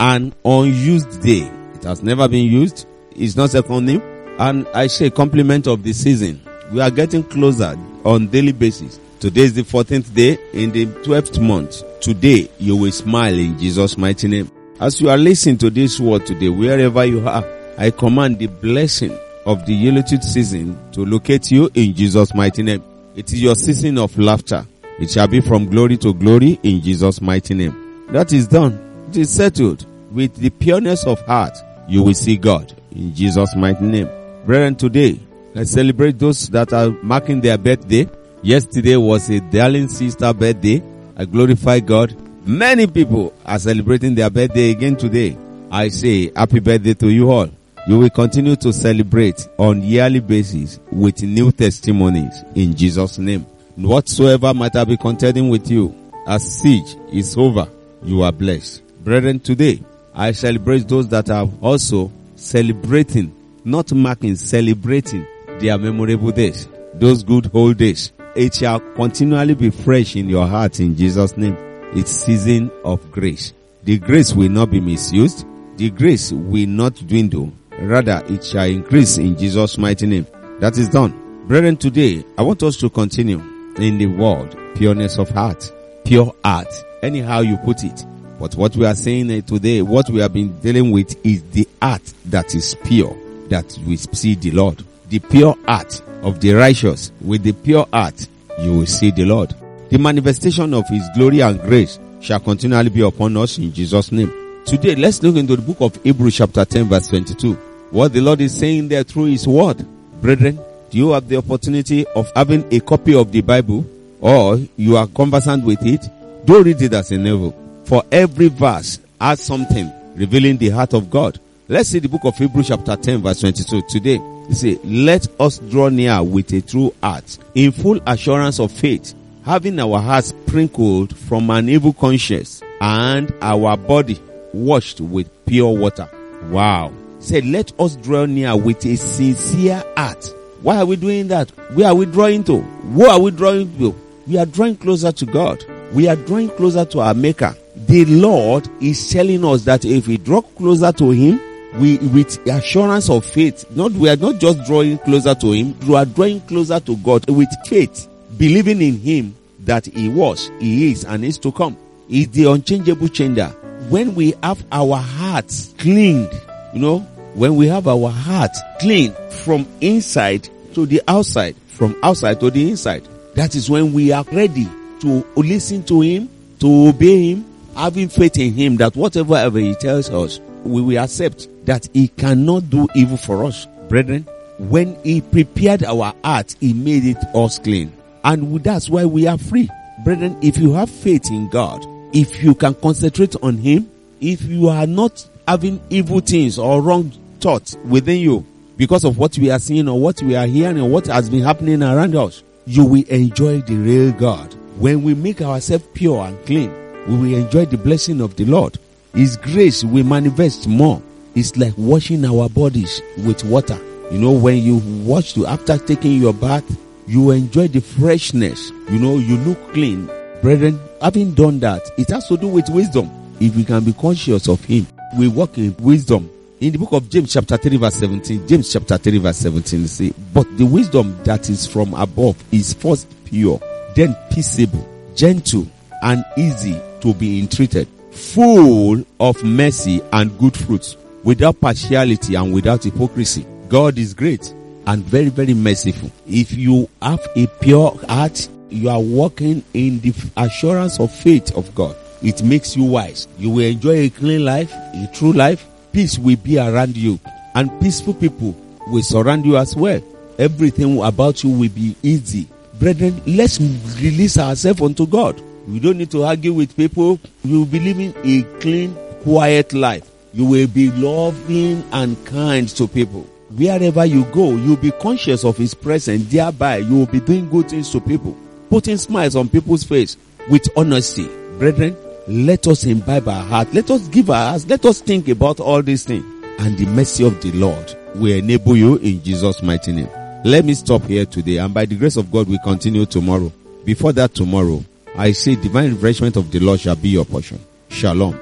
an unused day. It has never been used. It's not second name. And I say compliment of the season. We are getting closer on daily basis. Today is the 14th day in the 12th month. Today you will smile in Jesus mighty name. As you are listening to this word today, wherever you are, I command the blessing of the Yuletide season to locate you in Jesus mighty name. It is your season of laughter. It shall be from glory to glory in Jesus mighty name. That is done. It is settled. With the pureness of heart, you will see God in Jesus mighty name. Brethren, today, let's celebrate those that are marking their birthday. Yesterday was a darling sister birthday. I glorify God. Many people are celebrating their birthday again today. I say happy birthday to you all. You will continue to celebrate on yearly basis with new testimonies in Jesus name. Whatsoever might have been contending with you, as siege is over, you are blessed. Brethren, today I celebrate those that are also celebrating, not marking, celebrating their memorable days. Those good old days. It shall continually be fresh in your heart in Jesus name. It's season of grace. The grace will not be misused. The grace will not dwindle. Rather, it shall increase in Jesus mighty name. That is done. Brethren, today I want us to continue in the word, pureness of heart, pure heart, anyhow you put it. But what we are saying eh, today, what we have been dealing with is the heart that is pure, that we see the Lord. The pure heart of the righteous, with the pure heart, you will see the Lord. The manifestation of His glory and grace shall continually be upon us in Jesus' name. Today, let's look into the book of Hebrews chapter 10 verse 22. What the Lord is saying there through His word. Brethren, do you have the opportunity of having a copy of the Bible or you are conversant with it? Don't read it as a novel. For every verse has something revealing the heart of God. Let's see the book of Hebrews chapter 10 verse 22 today. You see, let us draw near with a true heart in full assurance of faith, having our hearts sprinkled from an evil conscience and our body washed with pure water. Wow. Say, let us draw near with a sincere heart. Why are we doing that? Where are we drawing to? Who are we drawing to? We are drawing closer to God. We are drawing closer to our Maker. The Lord is telling us that if we draw closer to Him, we, with assurance of faith, not, we are not just drawing closer to Him, we are drawing closer to God with faith, believing in Him that He was, He is, and is to come. He is the unchangeable changer. When we have our hearts cleaned, you know, when we have our hearts clean from inside to the outside, from outside to the inside, that is when we are ready to listen to Him, to obey Him, having faith in Him that whatever ever He tells us, we will accept that He cannot do evil for us. Brethren, when He prepared our heart, He made it us clean. And that's why we are free. Brethren, if you have faith in God, if you can concentrate on Him, if you are not having evil things or wrong thoughts within you because of what we are seeing or what we are hearing or what has been happening around us, you will enjoy the real God. When we make ourselves pure and clean, we will enjoy the blessing of the Lord. His grace will manifest more. It's like washing our bodies with water. You know, when you wash to after taking your bath, you enjoy the freshness. You know, you look clean. Brethren, having done that, it has to do with wisdom. If we can be conscious of Him, we walk in wisdom. In the book of James chapter 3 verse 17, James chapter 3 verse 17 say, but the wisdom that is from above is first pure, then peaceable, gentle, and easy to be entreated, full of mercy and good fruits, without partiality and without hypocrisy. God is great and very, very merciful. If you have a pure heart, you are walking in the assurance of faith of God. It makes you wise. You will enjoy a clean life, a true life. Peace will be around you and peaceful people will surround you as well. Everything about you will be easy. Brethren, let's release ourselves unto God. We don't need to argue with people. We will be living a clean, quiet life. You will be loving and kind to people. Wherever you go, you'll be conscious of His presence. Thereby, you will be doing good things to people, putting smiles on people's face with honesty. Brethren, let us imbibe our heart. Let us give our hearts. Let us think about all these things. And the mercy of the Lord will enable you in Jesus' mighty name. Let me stop here today. And by the grace of God, we continue tomorrow. Before that tomorrow, I say divine refreshment of the Lord shall be your portion. Shalom.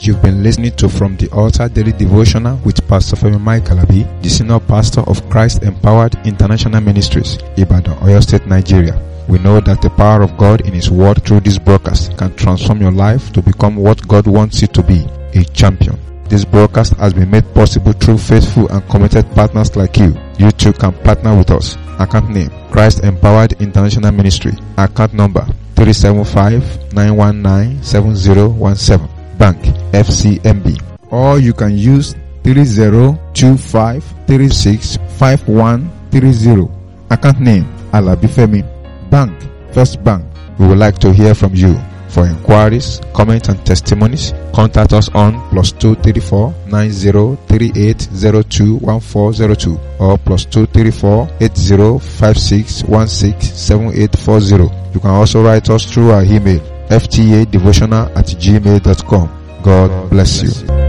You've been listening to From the Altar Daily Devotional with Pastor Femi Mike Alabi, the Senior Pastor of Christ Empowered International Ministries, Ibadan, Oyo State, Nigeria. We know that the power of God in His Word through this broadcast can transform your life to become what God wants you to be, a champion. This broadcast has been made possible through faithful and committed partners like you. You too can partner with us. Account name Christ Empowered International Ministry. Account number 375 919 7017. Bank FCMB. Or you can use 3025365130. Account name Alabifemi. Bank First Bank. We would like to hear from you. For inquiries, comments and testimonies, contact us on plus 234 9038021402 or plus 234 8056167840. You can also write us through our email fta ftadevotional at gmail.com. God bless you.